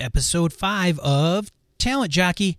episode five of Talent Jockey.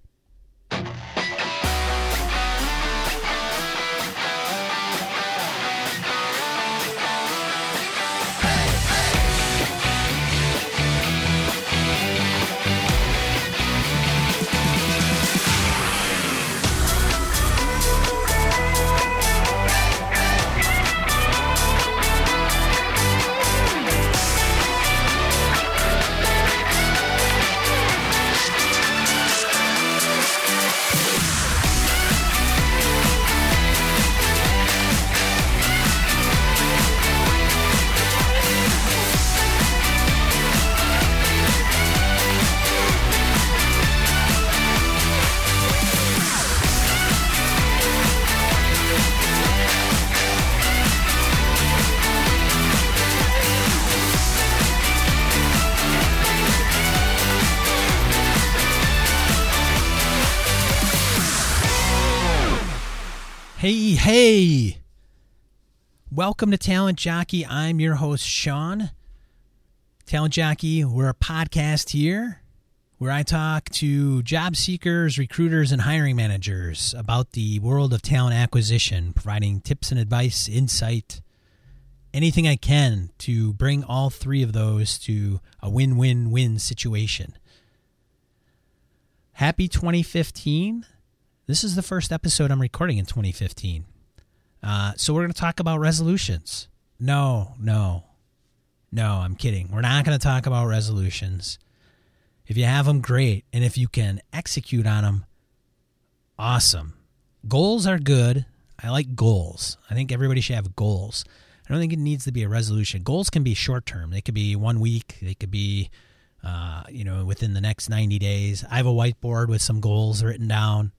Hey, hey! Welcome to Talent Jockey. I'm your host, Sean. Talent Jockey, we're a podcast here where I talk to job seekers, recruiters, and hiring managers about the world of talent acquisition, providing tips and advice, insight, anything I can to bring all three of those to a win win win situation. Happy 2015. This is the first episode I'm recording in 2015. Uh, so we're going to talk about resolutions. No, no, no, I'm kidding. We're not going to talk about resolutions. If you have them, great. And if you can execute on them, awesome. Goals are good. I like goals. I think everybody should have goals. I don't think it needs to be a resolution. Goals can be short term. They could be one week. They could be, uh, you know, within the next 90 days. I have a whiteboard with some goals written down.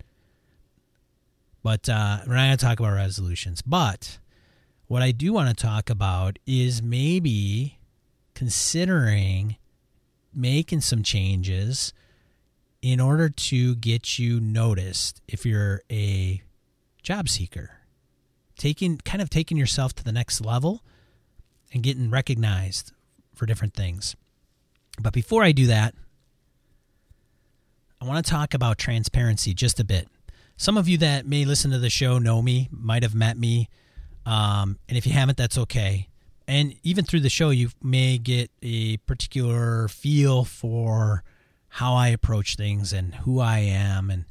But uh, we're not going to talk about resolutions. But what I do want to talk about is maybe considering making some changes in order to get you noticed if you're a job seeker. Taking kind of taking yourself to the next level and getting recognized for different things. But before I do that, I want to talk about transparency just a bit some of you that may listen to the show know me, might have met me. Um, and if you haven't, that's okay. And even through the show, you may get a particular feel for how I approach things and who I am and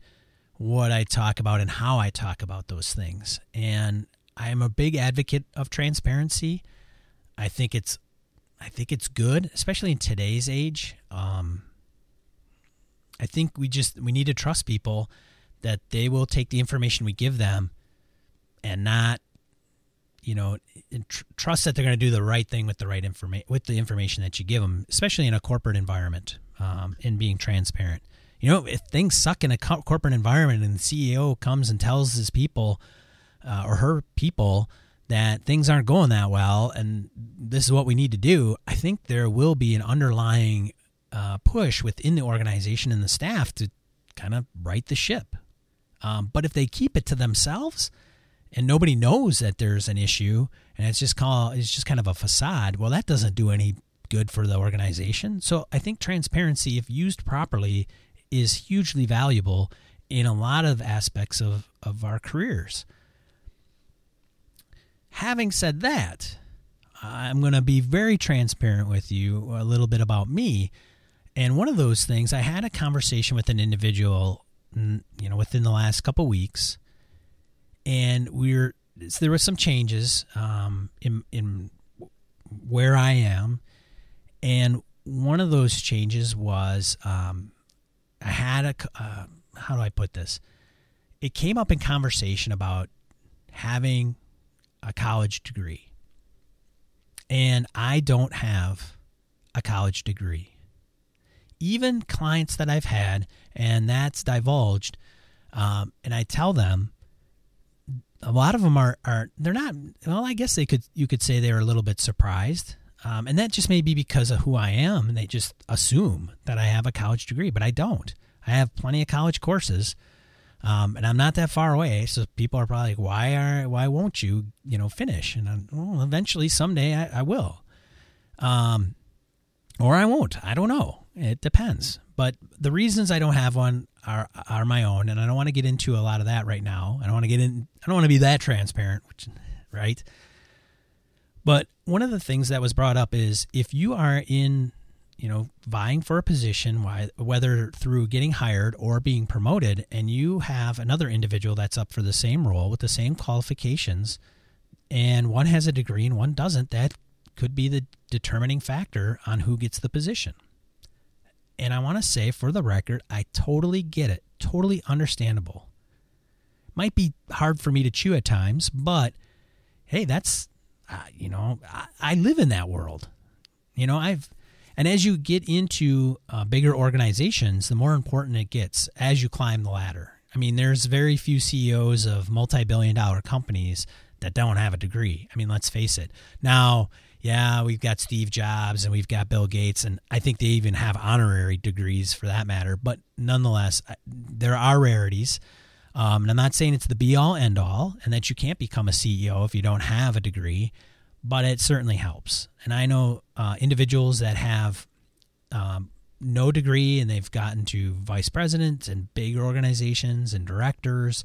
what I talk about and how I talk about those things. And I am a big advocate of transparency. I think it's I think it's good, especially in today's age. Um, I think we just we need to trust people that they will take the information we give them and not you know tr- trust that they're going to do the right thing with the right information with the information that you give them especially in a corporate environment um, and being transparent. You know if things suck in a co- corporate environment and the ceo comes and tells his people uh, or her people that things aren't going that well and this is what we need to do i think there will be an underlying uh, push within the organization and the staff to kind of right the ship um, but if they keep it to themselves and nobody knows that there's an issue and it's just call it's just kind of a facade, well, that doesn't do any good for the organization. So I think transparency, if used properly, is hugely valuable in a lot of aspects of, of our careers. Having said that, I'm going to be very transparent with you a little bit about me. And one of those things, I had a conversation with an individual you know within the last couple weeks, and we're so there were some changes um, in in where I am, and one of those changes was um, I had a uh, how do I put this? It came up in conversation about having a college degree, and I don't have a college degree even clients that I've had, and that's divulged, um, and I tell them, a lot of them are are they're not. Well, I guess they could you could say they are a little bit surprised, um, and that just may be because of who I am, and they just assume that I have a college degree, but I don't. I have plenty of college courses. Um, and I'm not that far away, so people are probably like, "Why are? Why won't you, you know, finish?" And I'm, well, eventually, someday, I, I will, um, or I won't. I don't know It depends. But the reasons I don't have one are are my own, and I don't want to get into a lot of that right now. I don't want to get in. I don't want to be that transparent, which, right? But one of the things that was brought up is if you are in, you know, vying for a position, why, whether through getting hired or being promoted, and you have another individual that's up for the same role with the same qualifications, and one has a degree and one doesn't, that could be the determining factor on who gets the position. And I want to say for the record, I totally get it. Totally understandable. Might be hard for me to chew at times, but hey, that's, uh, you know, I, I, live in that world. You know, I've, and as you get into uh, bigger organizations, the more important it gets as you climb the ladder. I mean, there's very few CEOs of multi billion dollar companies that don't have a degree. I mean, let's face it. Now, yeah, we've got Steve Jobs and we've got Bill Gates, and I think they even have honorary degrees for that matter. But nonetheless, there are rarities. Um, and I'm not saying it's the be all end all and that you can't become a CEO if you don't have a degree, but it certainly helps. And I know uh, individuals that have um, no degree and they've gotten to vice presidents and big organizations and directors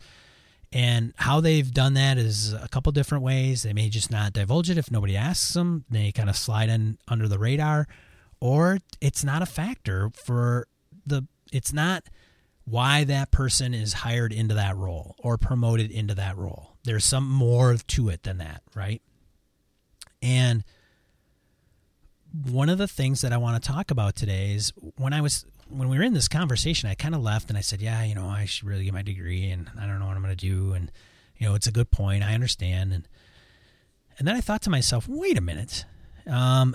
and how they've done that is a couple different ways. They may just not divulge it if nobody asks them. They kind of slide in under the radar, or it's not a factor for the. It's not why that person is hired into that role or promoted into that role. There's some more to it than that, right? And one of the things that I want to talk about today is when I was when we were in this conversation, I kind of left and I said, "Yeah, you know, I should really get my degree, and I don't know what I'm going to do." And you know, it's a good point. I understand. And and then I thought to myself, "Wait a minute. Um,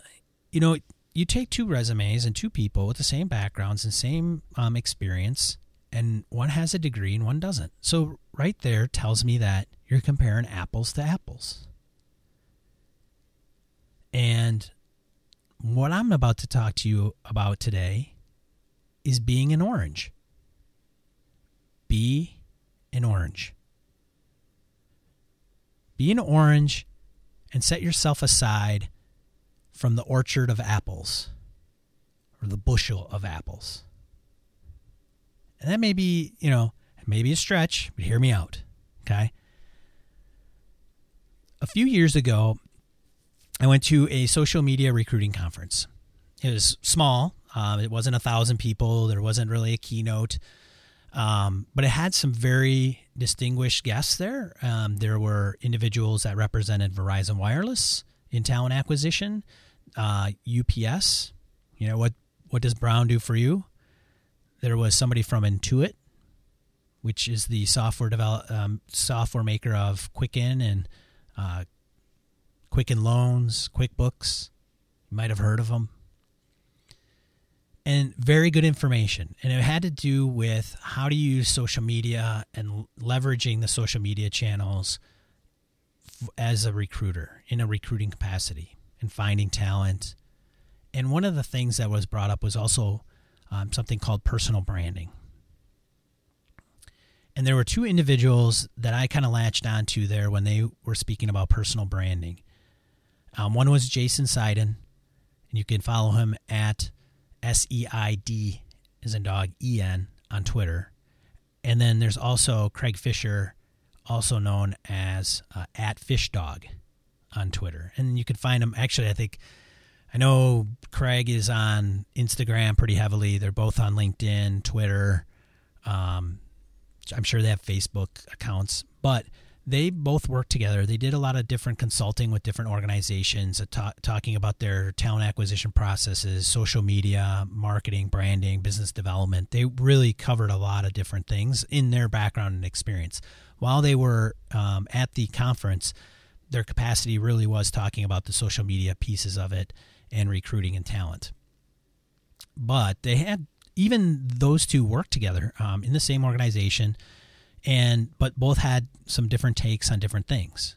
you know, you take two resumes and two people with the same backgrounds and same um, experience, and one has a degree and one doesn't. So right there tells me that you're comparing apples to apples." And what I'm about to talk to you about today is being an orange. Be an orange. Be an orange and set yourself aside from the orchard of apples or the bushel of apples. And that may be, you know, maybe a stretch, but hear me out. Okay. A few years ago, I went to a social media recruiting conference. It was small, um, it wasn't a thousand people. There wasn't really a keynote, um, but it had some very distinguished guests there. Um, there were individuals that represented Verizon Wireless in talent acquisition, uh, UPS. You know what? What does Brown do for you? There was somebody from Intuit, which is the software develop um, software maker of Quicken and uh, Quicken Loans, QuickBooks. You might have heard of them and very good information. And it had to do with how to use social media and leveraging the social media channels as a recruiter in a recruiting capacity and finding talent. And one of the things that was brought up was also um, something called personal branding. And there were two individuals that I kind of latched onto there when they were speaking about personal branding. Um, one was Jason Seiden, and you can follow him at S E I D is in dog E N on Twitter. And then there's also Craig Fisher, also known as uh, at Fish Dog on Twitter. And you can find him. Actually, I think I know Craig is on Instagram pretty heavily. They're both on LinkedIn, Twitter. Um, I'm sure they have Facebook accounts, but they both worked together. They did a lot of different consulting with different organizations, uh, talking about their talent acquisition processes, social media, marketing, branding, business development. They really covered a lot of different things in their background and experience. While they were um, at the conference, their capacity really was talking about the social media pieces of it and recruiting and talent. But they had even those two worked together um, in the same organization and but both had some different takes on different things.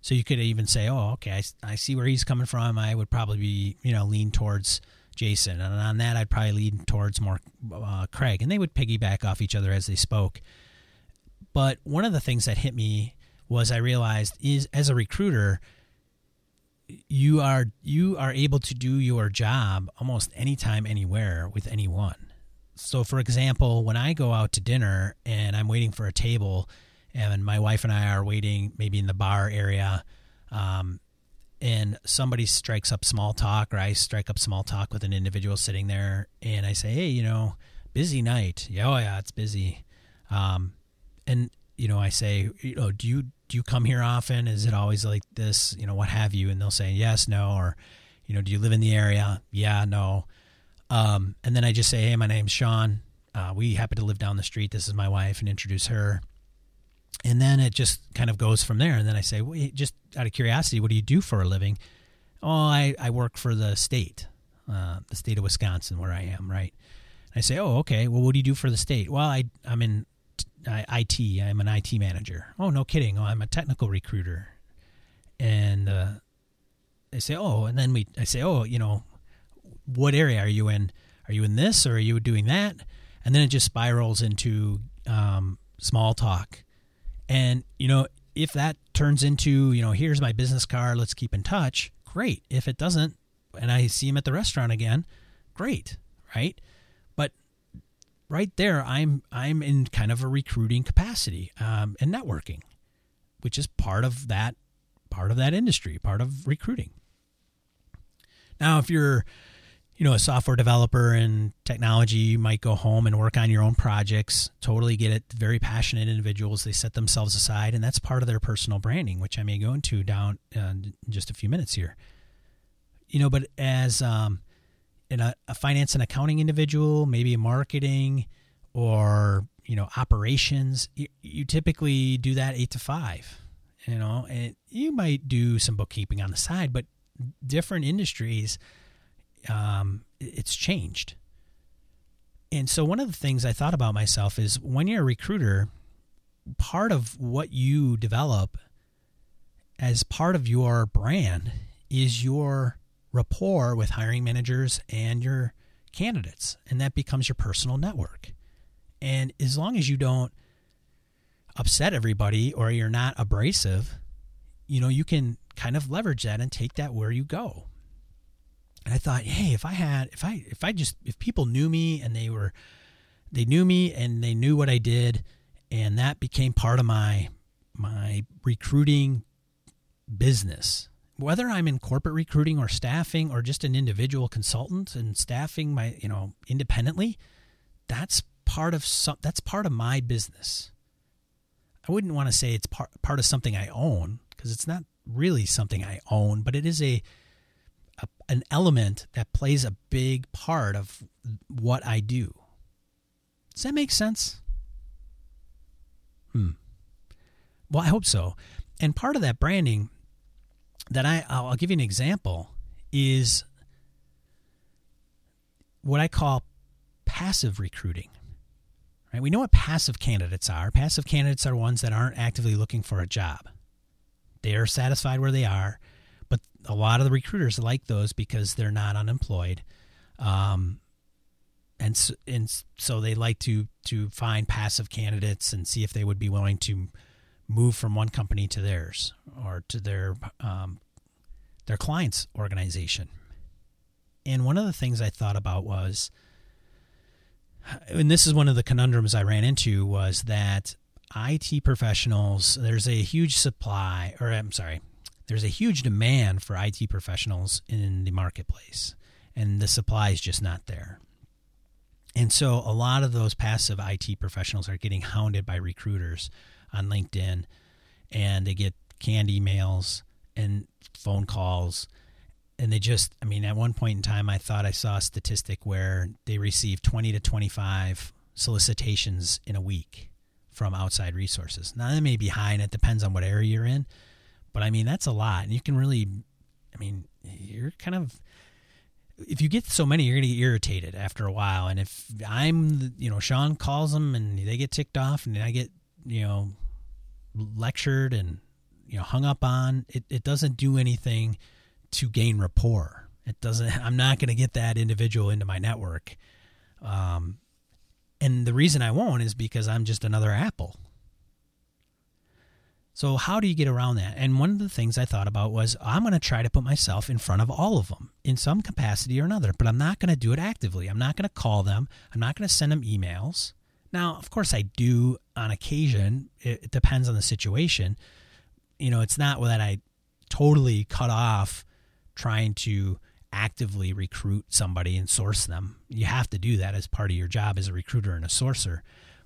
So you could even say, "Oh, okay, I, I see where he's coming from. I would probably be, you know, lean towards Jason, and on that, I'd probably lean towards more uh, Craig." And they would piggyback off each other as they spoke. But one of the things that hit me was I realized is as a recruiter, you are you are able to do your job almost anytime anywhere with anyone so for example when i go out to dinner and i'm waiting for a table and my wife and i are waiting maybe in the bar area um, and somebody strikes up small talk or i strike up small talk with an individual sitting there and i say hey you know busy night yeah oh yeah it's busy um, and you know i say you know do you do you come here often? Is it always like this? You know, what have you? And they'll say yes, no, or, you know, do you live in the area? Yeah, no. Um, and then I just say, hey, my name's Sean. Uh, we happen to live down the street. This is my wife, and introduce her. And then it just kind of goes from there. And then I say, well, just out of curiosity, what do you do for a living? Oh, I, I work for the state, uh, the state of Wisconsin, where I am, right? I say, oh, okay. Well, what do you do for the state? Well, I, I'm in IT. I'm an IT manager. Oh, no kidding. Oh, I'm a technical recruiter. And uh, they say, oh, and then we, I say, oh, you know, what area are you in? Are you in this or are you doing that? And then it just spirals into um, small talk. And, you know, if that turns into, you know, here's my business card, let's keep in touch, great. If it doesn't, and I see him at the restaurant again, great, right? But right there, I'm I'm in kind of a recruiting capacity um, and networking, which is part of that part of that industry, part of recruiting. Now, if you're you know a software developer in technology, you might go home and work on your own projects. Totally get it. Very passionate individuals. They set themselves aside, and that's part of their personal branding, which I may go into down uh, in just a few minutes here. You know, but as um, in a, a finance and accounting individual, maybe marketing or you know operations, you, you typically do that eight to five. You know, and you might do some bookkeeping on the side, but different industries, um, it's changed. And so, one of the things I thought about myself is when you're a recruiter, part of what you develop as part of your brand is your rapport with hiring managers and your candidates, and that becomes your personal network. And as long as you don't upset everybody or you're not abrasive, you know, you can kind of leverage that and take that where you go. And I thought, hey, if I had, if I, if I just, if people knew me and they were, they knew me and they knew what I did, and that became part of my, my recruiting business, whether I'm in corporate recruiting or staffing or just an individual consultant and staffing my, you know, independently, that's part of some that's part of my business. I wouldn't want to say it's part part of something I own because it's not really something I own, but it is a, a an element that plays a big part of what I do. Does that make sense? Hmm. Well, I hope so. And part of that branding that I I'll give you an example is what I call passive recruiting. Right? We know what passive candidates are. Passive candidates are ones that aren't actively looking for a job. They are satisfied where they are, a lot of the recruiters like those because they're not unemployed. Um, and so, and so they like to to find passive candidates and see if they would be willing to move from one company to theirs or to their um, their client's organization. And one of the things I thought about was, and this is one of the conundrums I ran into, was that IT professionals, there's a huge supply, or I'm sorry, there's a huge demand for IT professionals in the marketplace, and the supply is just not there. And so a lot of those passive IT professionals are getting hounded by recruiters on LinkedIn, and they get canned emails and phone calls. And they just, I mean, at one point in time, I thought I saw a statistic where they receive 20 to 25 solicitations in a week from outside resources. Now, that may be high and it depends on what area you're in, but I mean, that's a lot. And you can really, I mean, you're kind of, if you get so many, you're going to get irritated after a while. And if I'm, you know, Sean calls them and they get ticked off and I get, you know, lectured and you know hung up on it, it doesn't do anything to gain rapport it doesn't i'm not going to get that individual into my network um, and the reason i won't is because i'm just another apple So, how do you get around that? And one of the things I thought about was I'm going to try to put myself in front of all of them in some capacity or another, but I'm not going to do it actively. I'm not going to call them, I'm not going to send them emails. Now, of course, I do on occasion. It, depends on the situation. You know, it's not that I totally cut off trying to actively recruit somebody and source them. You have to do that as part of your job as a recruiter and a sourcer.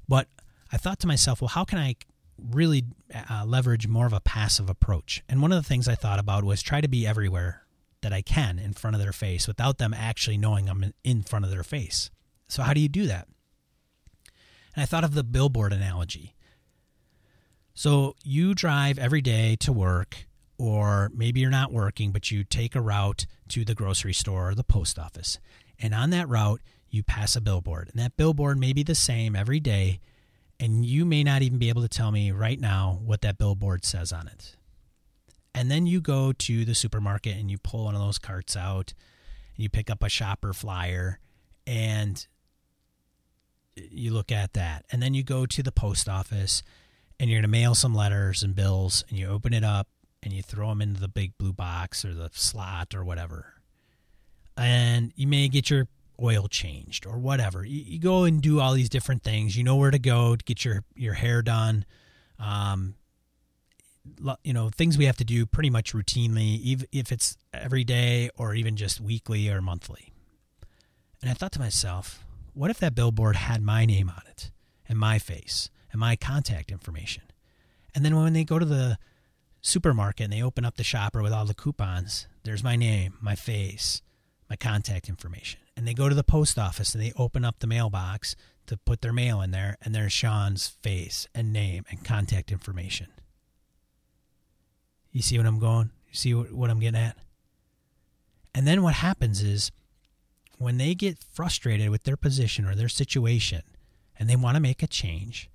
But I thought to myself, well, how can I really uh, leverage more of a passive approach. And one of the things I thought about was try to be everywhere that I can in front of their face without them actually knowing I'm in front of their face. So, how do you do that? And I thought of the billboard analogy. So, you drive every day to work, or maybe you're not working, but you take a route to the grocery store or the post office. And on that route, you pass a billboard. And that billboard may be the same every day, and you may not even be able to tell me right now what that billboard says on it. And then you go to the supermarket and you pull one of those carts out and you pick up a shopper flyer and you look at that. And then you go to the post office and you're going to mail some letters and bills and you open it up and you throw them into the big blue box or the slot or whatever. And you may get your oil changed or whatever. You, you, go and do all these different things. You know where to go to get your your hair done. Um, you know things we have to do pretty much routinely, even if it's every day or even just weekly or monthly. And I thought to myself, what if that billboard had my name on it and my face and my contact information? And then when they go to the supermarket and they open up the shopper with all the coupons, there's my name, my face, my contact information and they go to the post office and they open up the mailbox to put their mail in there, and there's Sean's face and name and contact information. You see what I'm going? You see what, what I'm getting at? And then what happens is when they get frustrated with their position or their situation and they want to make a change,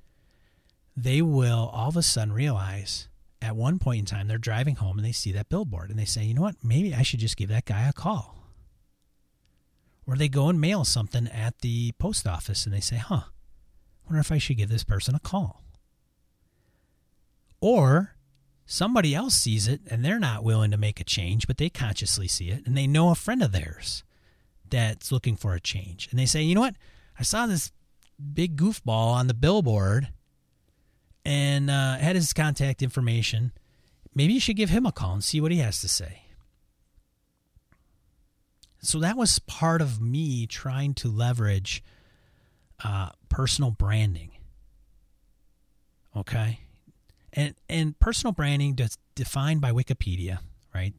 they will all of a sudden realize at one point in time they're driving home and they see that billboard and they say, you know what, maybe I should just give that guy a call. Or they go and mail something at the post office and they say, huh, wonder if I should give this person a call. Or somebody else sees it and they're not willing to make a change, but they consciously see it and they know a friend of theirs that's looking for a change. And they say, you know what? I saw this big goofball on the billboard and uh, had his contact information. Maybe you should give him a call and see what he has to say. So that was part of me trying to leverage uh, personal branding. Okay, and and personal branding, that's defined by Wikipedia, right,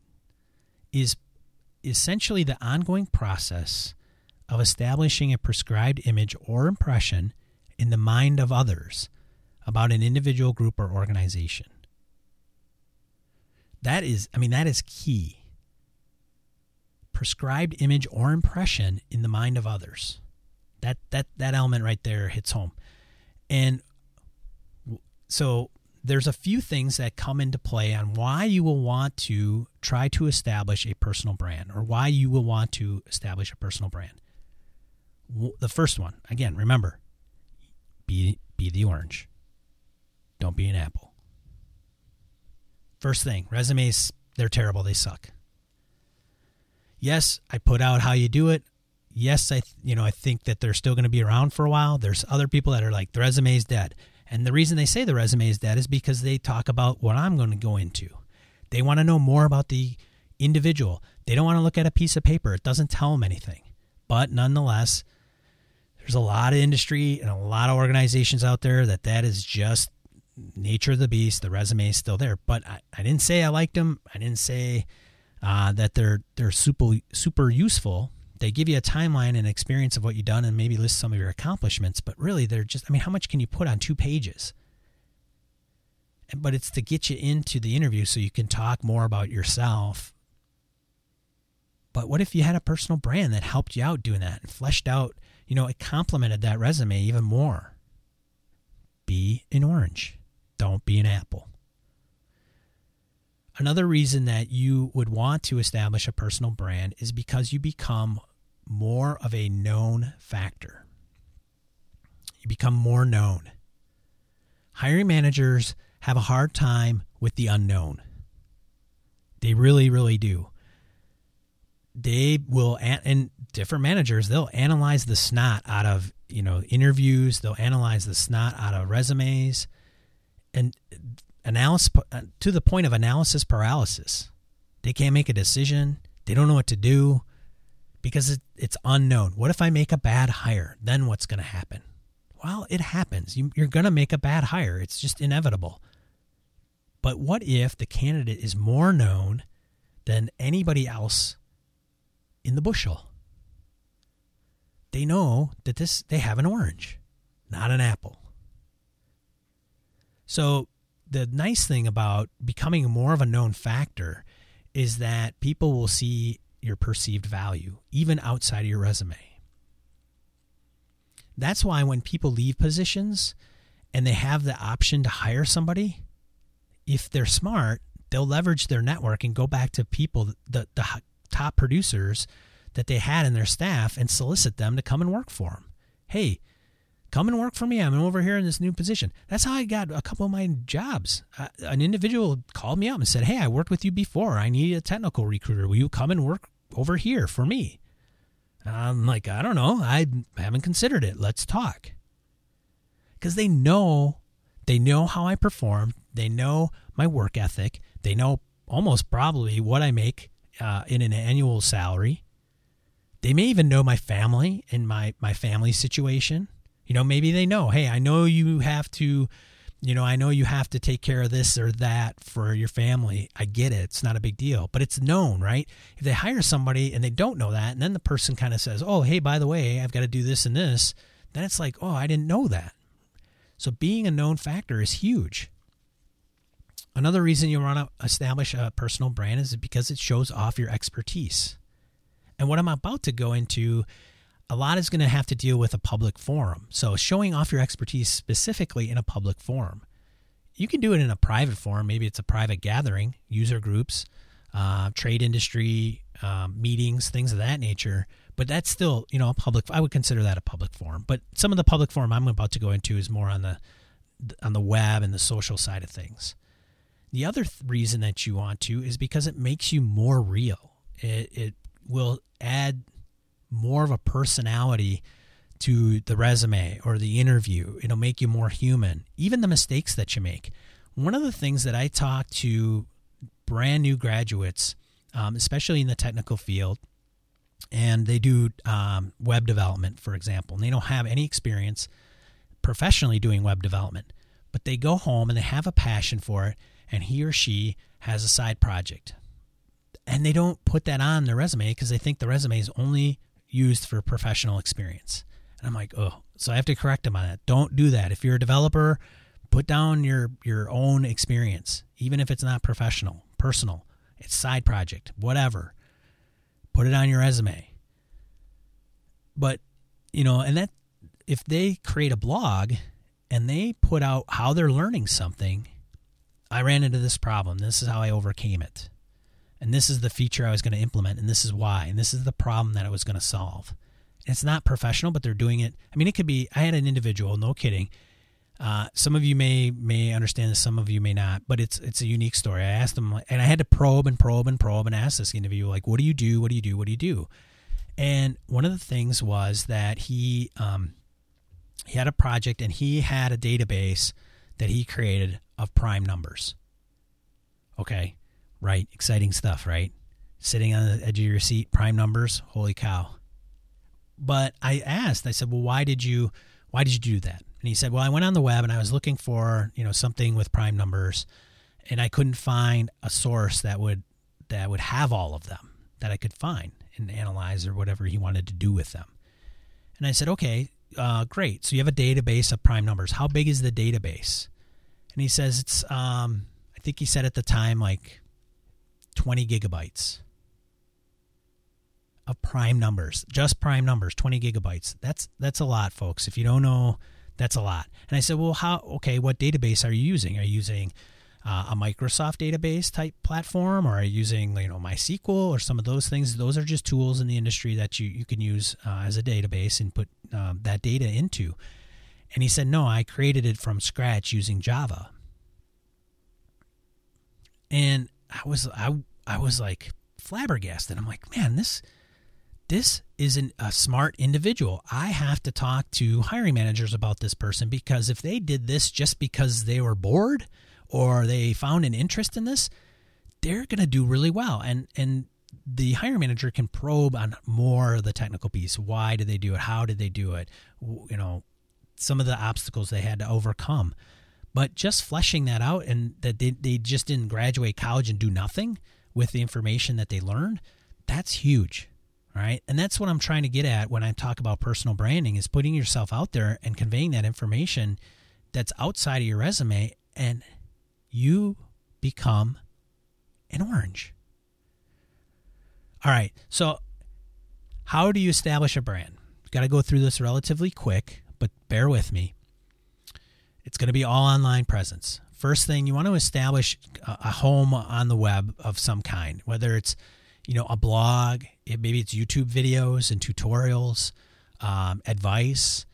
is essentially the ongoing process of establishing a prescribed image or impression in the mind of others about an individual group or organization. That is, I mean, that is key prescribed image or impression in the mind of others. That that that element right there hits home. And so there's a few things that come into play on why you will want to try to establish a personal brand or why you will want to establish a personal brand. The first one, again, remember, be be the orange. Don't be an apple. First thing, resumes they're terrible, they suck yes, I put out how you do it. Yes, I you know I think that they're still going to be around for a while. There's other people that are like the resume is dead, and the reason they say the resume is dead is because they talk about what I'm going to go into. They want to know more about the individual. They don't want to look at a piece of paper. It doesn't tell them anything. But nonetheless, there's a lot of industry and a lot of organizations out there that that is just nature of the beast. The resume is still there. But I, I didn't say I liked them. I didn't say uh, that they're they're super super useful. They give you a timeline and experience of what you've done and maybe list some of your accomplishments, but really they're just I mean, how much can you put on two pages? But it's to get you into the interview so you can talk more about yourself. But what if you had a personal brand that helped you out doing that and fleshed out, you know, it complemented that resume even more? Be an orange. Don't be an apple. Another reason that you would want to establish a personal brand is because you become more of a known factor. You become more known. Hiring managers have a hard time with the unknown. They really, really do. They will, and different managers, they'll analyze the snot out of, you know, interviews. They'll analyze the snot out of resumes and analysis uh, to the point of analysis paralysis. They can't make a decision. They don't know what to do because it's unknown. What if I make a bad hire? Then what's going to happen? Well, it happens. You, are going to make a bad hire. It's just inevitable. But what if the candidate is more known than anybody else in the bushel? They know that this they have an orange, not an apple. So the nice thing about becoming more of a known factor is that people will see your perceived value even outside of your resume. That's why when people leave positions and they have the option to hire somebody, if they're smart, they'll leverage their network and go back to people, the, the top producers that they had in their staff, and solicit them to come and work for them. Hey, come and work for me. I'm over here in this new position. That's how I got a couple of my jobs. Uh, an individual called me up and said, Hey, I worked with you before. I need a technical recruiter. Will you come and work over here for me? I'm like, I don't know. I haven't considered it. Let's talk. Because they know, they know how I perform. They know my work ethic. They know almost probably what I make uh, in an annual salary. They may even know my family and my, my family situation. You know, maybe they know, hey, I know you have to you know, I know you have to take care of this or that for your family. I get it. It's not a big deal, but it's known, right? If they hire somebody and they don't know that, and then the person kind of says, oh, hey, by the way, I've got to do this and this, then it's like, oh, I didn't know that. So being a known factor is huge. Another reason you want to establish a personal brand is because it shows off your expertise. And what I'm about to go into a lot is going to have to deal with a public forum. So, showing off your expertise specifically in a public forum. You can do it in a private forum. Maybe it's a private gathering, user groups, uh, trade industry um, meetings, things of that nature. But that's still, you know, a public. I would consider that a public forum. But some of the public forum I'm about to go into is more on the on the web and the social side of things. The other th- reason that you want to is because it makes you more real. It, it will add more of a personality to the resume or the interview. It'll make you more human, even the mistakes that you make. One of the things that I talk to brand new graduates, um, especially in the technical field, and they do um, web development, for example, and they don't have any experience professionally doing web development, but they go home and they have a passion for it, and he or she has a side project. And they don't put that on their resume because they think the resume is only used for professional experience. And I'm like, oh, so I have to correct them on that. Don't do that. If you're a developer, put down your your own experience, even if it's not professional, personal, it's side project, whatever. Put it on your resume. But you know, and that if they create a blog and they put out how they're learning something, I ran into this problem. This is how I overcame it and this is the feature I was going to implement, and this is why, and this is the problem that I was going to solve. It's not professional, but they're doing it. I mean, it could be. I had an individual, no kidding. Uh, some of you may may understand this, some of you may not, but it's it's a unique story. I asked them, and I had to probe and probe and probe and ask this individual, like, "What do you do? What do you do? What do you do?" And one of the things was that he um, he had a project and he had a database that he created of prime numbers. Okay, right? Exciting stuff, right? Sitting on the edge of your seat, prime numbers, holy cow. But I asked, I said, well, why did you, why did you do that? And he said, well, I went on the web and I was looking for, you know, something with prime numbers, and I couldn't find a source that would that would have all of them that I could find and analyze or whatever he wanted to do with them. And I said, okay, uh, great. So you have a database of prime numbers. How big is the database? And he says it's, um, I think he said at the time like 20 gigabytes of prime numbers, just prime numbers, 20 gigabytes. That's that's a lot, folks. If you don't know, that's a lot. And I said, well, how? Okay, what database are you using? Are you using uh, a Microsoft database type platform, or are you using you know MySQL or some of those things? Those are just tools in the industry that you you can use uh, as a database and put um, that data into. And he said, no, I created it from scratch using Java. And I was I I was like flabbergasted. I'm like, man, this this isn't a smart individual. I have to talk to hiring managers about this person because if they did this just because they were bored or they found an interest in this, they're going to do really well. And and the hiring manager can probe on more of the technical piece. Why did they do it? How did they do it? You know, some of the obstacles they had to overcome. But just fleshing that out and that they, they just didn't graduate college and do nothing with the information that they learned, that's huge. Right. And that's what I'm trying to get at when I talk about personal branding is putting yourself out there and conveying that information that's outside of your resume and you become an orange. All right. So how do you establish a brand? Got to go through this relatively quick, but bear with me. It's going to be all online presence. First thing, you want to establish a home on the web of some kind, whether it's you know, a blog, maybe it's YouTube videos and tutorials, um, advice,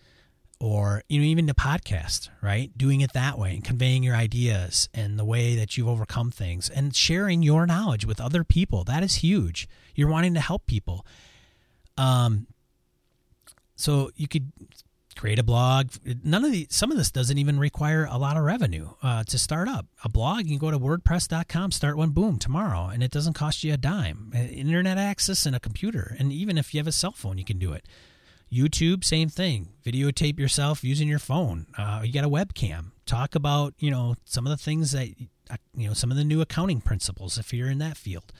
or you know, even the podcast, right? Doing it that way and conveying your ideas and the way that you've overcome things and sharing your knowledge with other people. That is huge. You're wanting to help people. Um, so you could create a blog. None of the some of this doesn't even require a lot of revenue uh, to start up. A blog, you can go to WordPress.com, start one, boom, tomorrow, and it doesn't cost you a dime. Uh, internet access and a computer, and even if you have a cell phone, you can do it. YouTube, same thing. Videotape yourself using your phone. Uh, you got a webcam. Talk about you know some of the things that uh, you know some of the new accounting principles if you're in that field.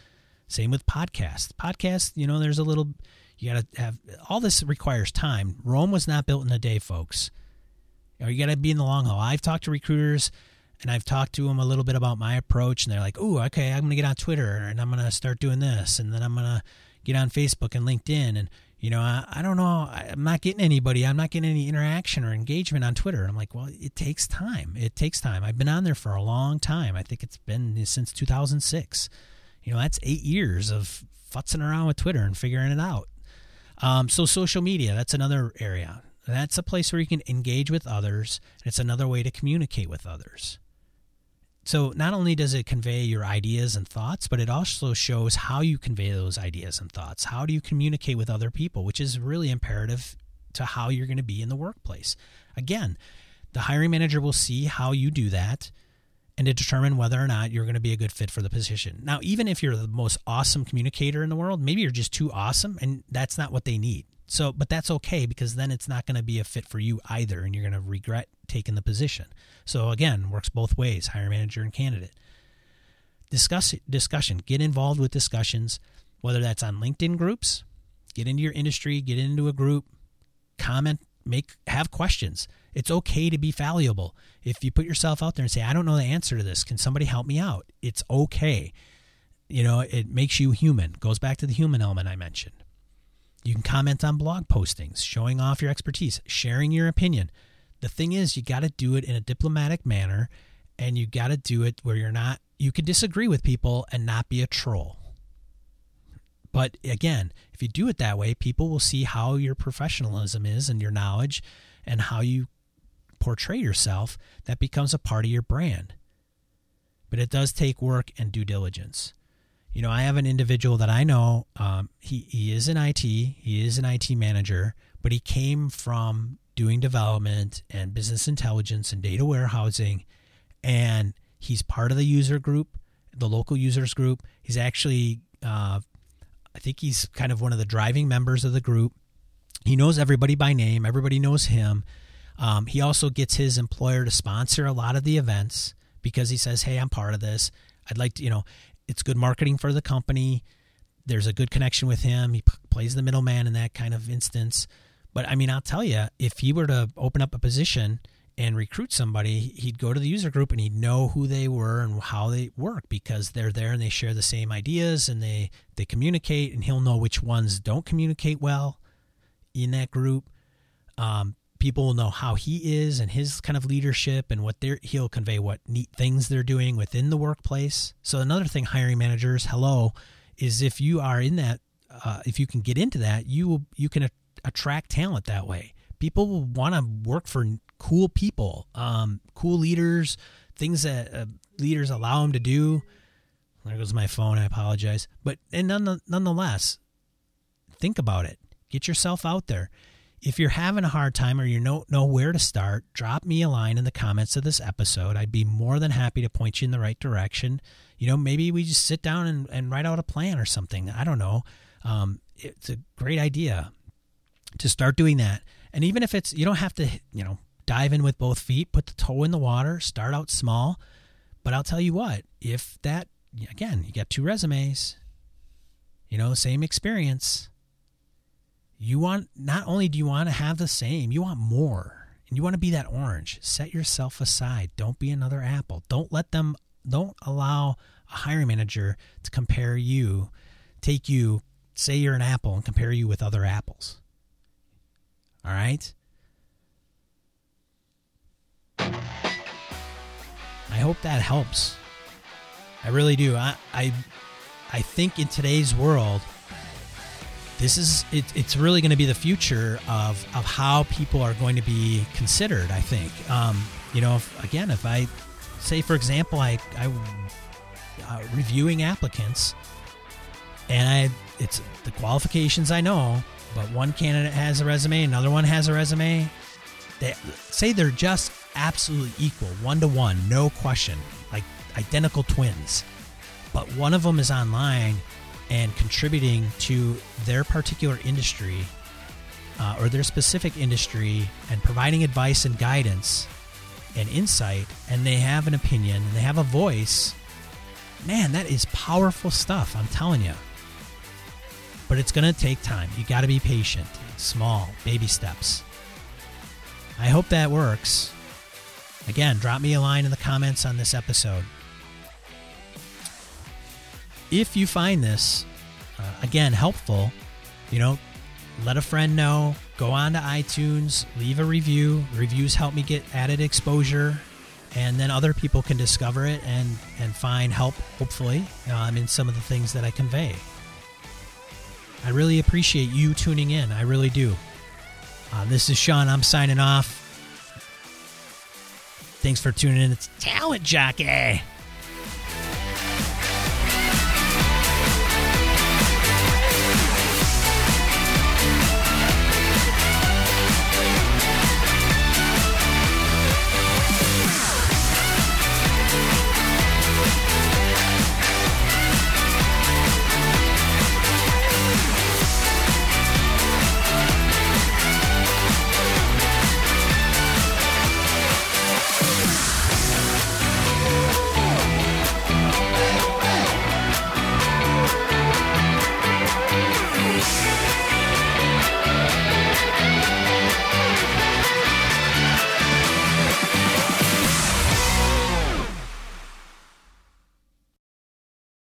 Same with podcasts. Podcasts, you know, there's a little you got to have all this requires time. Rome was not built in a day, folks. You, know, you got to be in the long haul. I've talked to recruiters and I've talked to them a little bit about my approach, and they're like, "Oh, okay, I'm going to get on Twitter and I'm going to start doing this, and then I'm going to get on Facebook and LinkedIn, and you know, I, I don't know, I'm not getting anybody, I'm not getting any interaction or engagement on Twitter." I'm like, "Well, it takes time. It takes time. I've been on there for a long time. I think it's been since 2006. You know, that's eight years of futzing around with Twitter and figuring it out. Um, so social media, that's another area. That's a place where you can engage with others. It's another way to communicate with others. So not only does it convey your ideas and thoughts, but it also shows how you convey those ideas and thoughts. How do you communicate with other people, which is really imperative to how you're going to be in the workplace. Again, the hiring manager will see how you do that and to determine whether or not you're going to be a good fit for the position. Now, even if you're the most awesome communicator in the world, maybe you're just too awesome and that's not what they need. So, but that's okay because then it's not going to be a fit for you either and you're going to regret taking the position. So, again, works both ways, hire manager and candidate. Discuss discussion, get involved with discussions, whether that's on LinkedIn groups, get into your industry, get into a group, comment, make have questions it's okay to be fallible. If you put yourself out there and say, I don't know the answer to this, can somebody help me out? It's okay. You know, it makes you human. Goes back to the human element I mentioned. You can comment on blog postings, showing off your expertise, sharing your opinion. The thing is, you got to do it in a diplomatic manner and you got to do it where you're not, you can disagree with people and not be a troll. But again, if you do it that way, people will see how your professionalism is and your knowledge and how you portray yourself, that becomes a part of your brand. But it does take work and due diligence. You know, I have an individual that I know. Um, he he is in IT. He is an IT manager, but he came from doing development and business intelligence and data warehousing, and he's part of the user group, the local users group. He's actually, uh, I think he's kind of one of the driving members of the group. He knows everybody by name. Everybody knows him. Um, he also gets his employer to sponsor a lot of the events because he says, "Hey, I'm part of this. I'd like to, you know, it's good marketing for the company. There's a good connection with him. He p- plays the middleman in that kind of instance." But I mean, I'll tell you, if he were to open up a position and recruit somebody, he'd go to the user group and he'd know who they were and how they work because they're there and they share the same ideas and they they communicate and he'll know which ones don't communicate well in that group. Um, people will know how he is and his kind of leadership and what they're he'll convey what neat things they're doing within the workplace so another thing hiring managers hello is if you are in that uh, if you can get into that you will you can attract talent that way people want to work for cool people um, cool leaders things that uh, leaders allow them to do there goes my phone. I apologize. But and none, nonetheless, think about it. Get yourself out there. If you're having a hard time or you don't know where to start, drop me a line in the comments of this episode. I'd be more than happy to point you in the right direction. You know, maybe we just sit down and, and write out a plan or something. I don't know. Um, it's a great idea to start doing that. And even if it's, you don't have to, you know, dive in with both feet, put the toe in the water, start out small. But I'll tell you what, if that, again, you got two resumes, you know, same experience. You want, not only do you want to have the same, you want more. And you want to be that orange. Set yourself aside. Don't be another apple. Don't let them, don't allow a hiring manager to compare you, take you, say you're an apple and compare you with other apples. All right? I hope that helps. I really do. I I, I think in today's world, this is it, it's really going to be the future of of how people are going to be considered. I think. Um, you know, if, again, if I say, for example, I I uh, reviewing applicants, and I it's the qualifications I know, but one candidate has a resume, another one has a resume. They say they're just absolutely equal, one to one, no question, like identical twins. But one of them is online and contributing to their particular industry uh, or their specific industry and providing advice and guidance and insight, and they have an opinion and they have a voice. Man, that is powerful stuff, I'm telling you. But it's going to take time. You got to be patient, small, baby steps. I hope that works. Again, drop me a line in the comments on this episode. If you find this, uh, again, helpful, you know, let a friend know. Go on to iTunes, leave a review. Reviews help me get added exposure, and then other people can discover it and, and find help, hopefully, um, in some of the things that I convey. I really appreciate you tuning in. I really do. Uh, this is Sean. I'm signing off. Thanks for tuning in. It's Talent Jockey.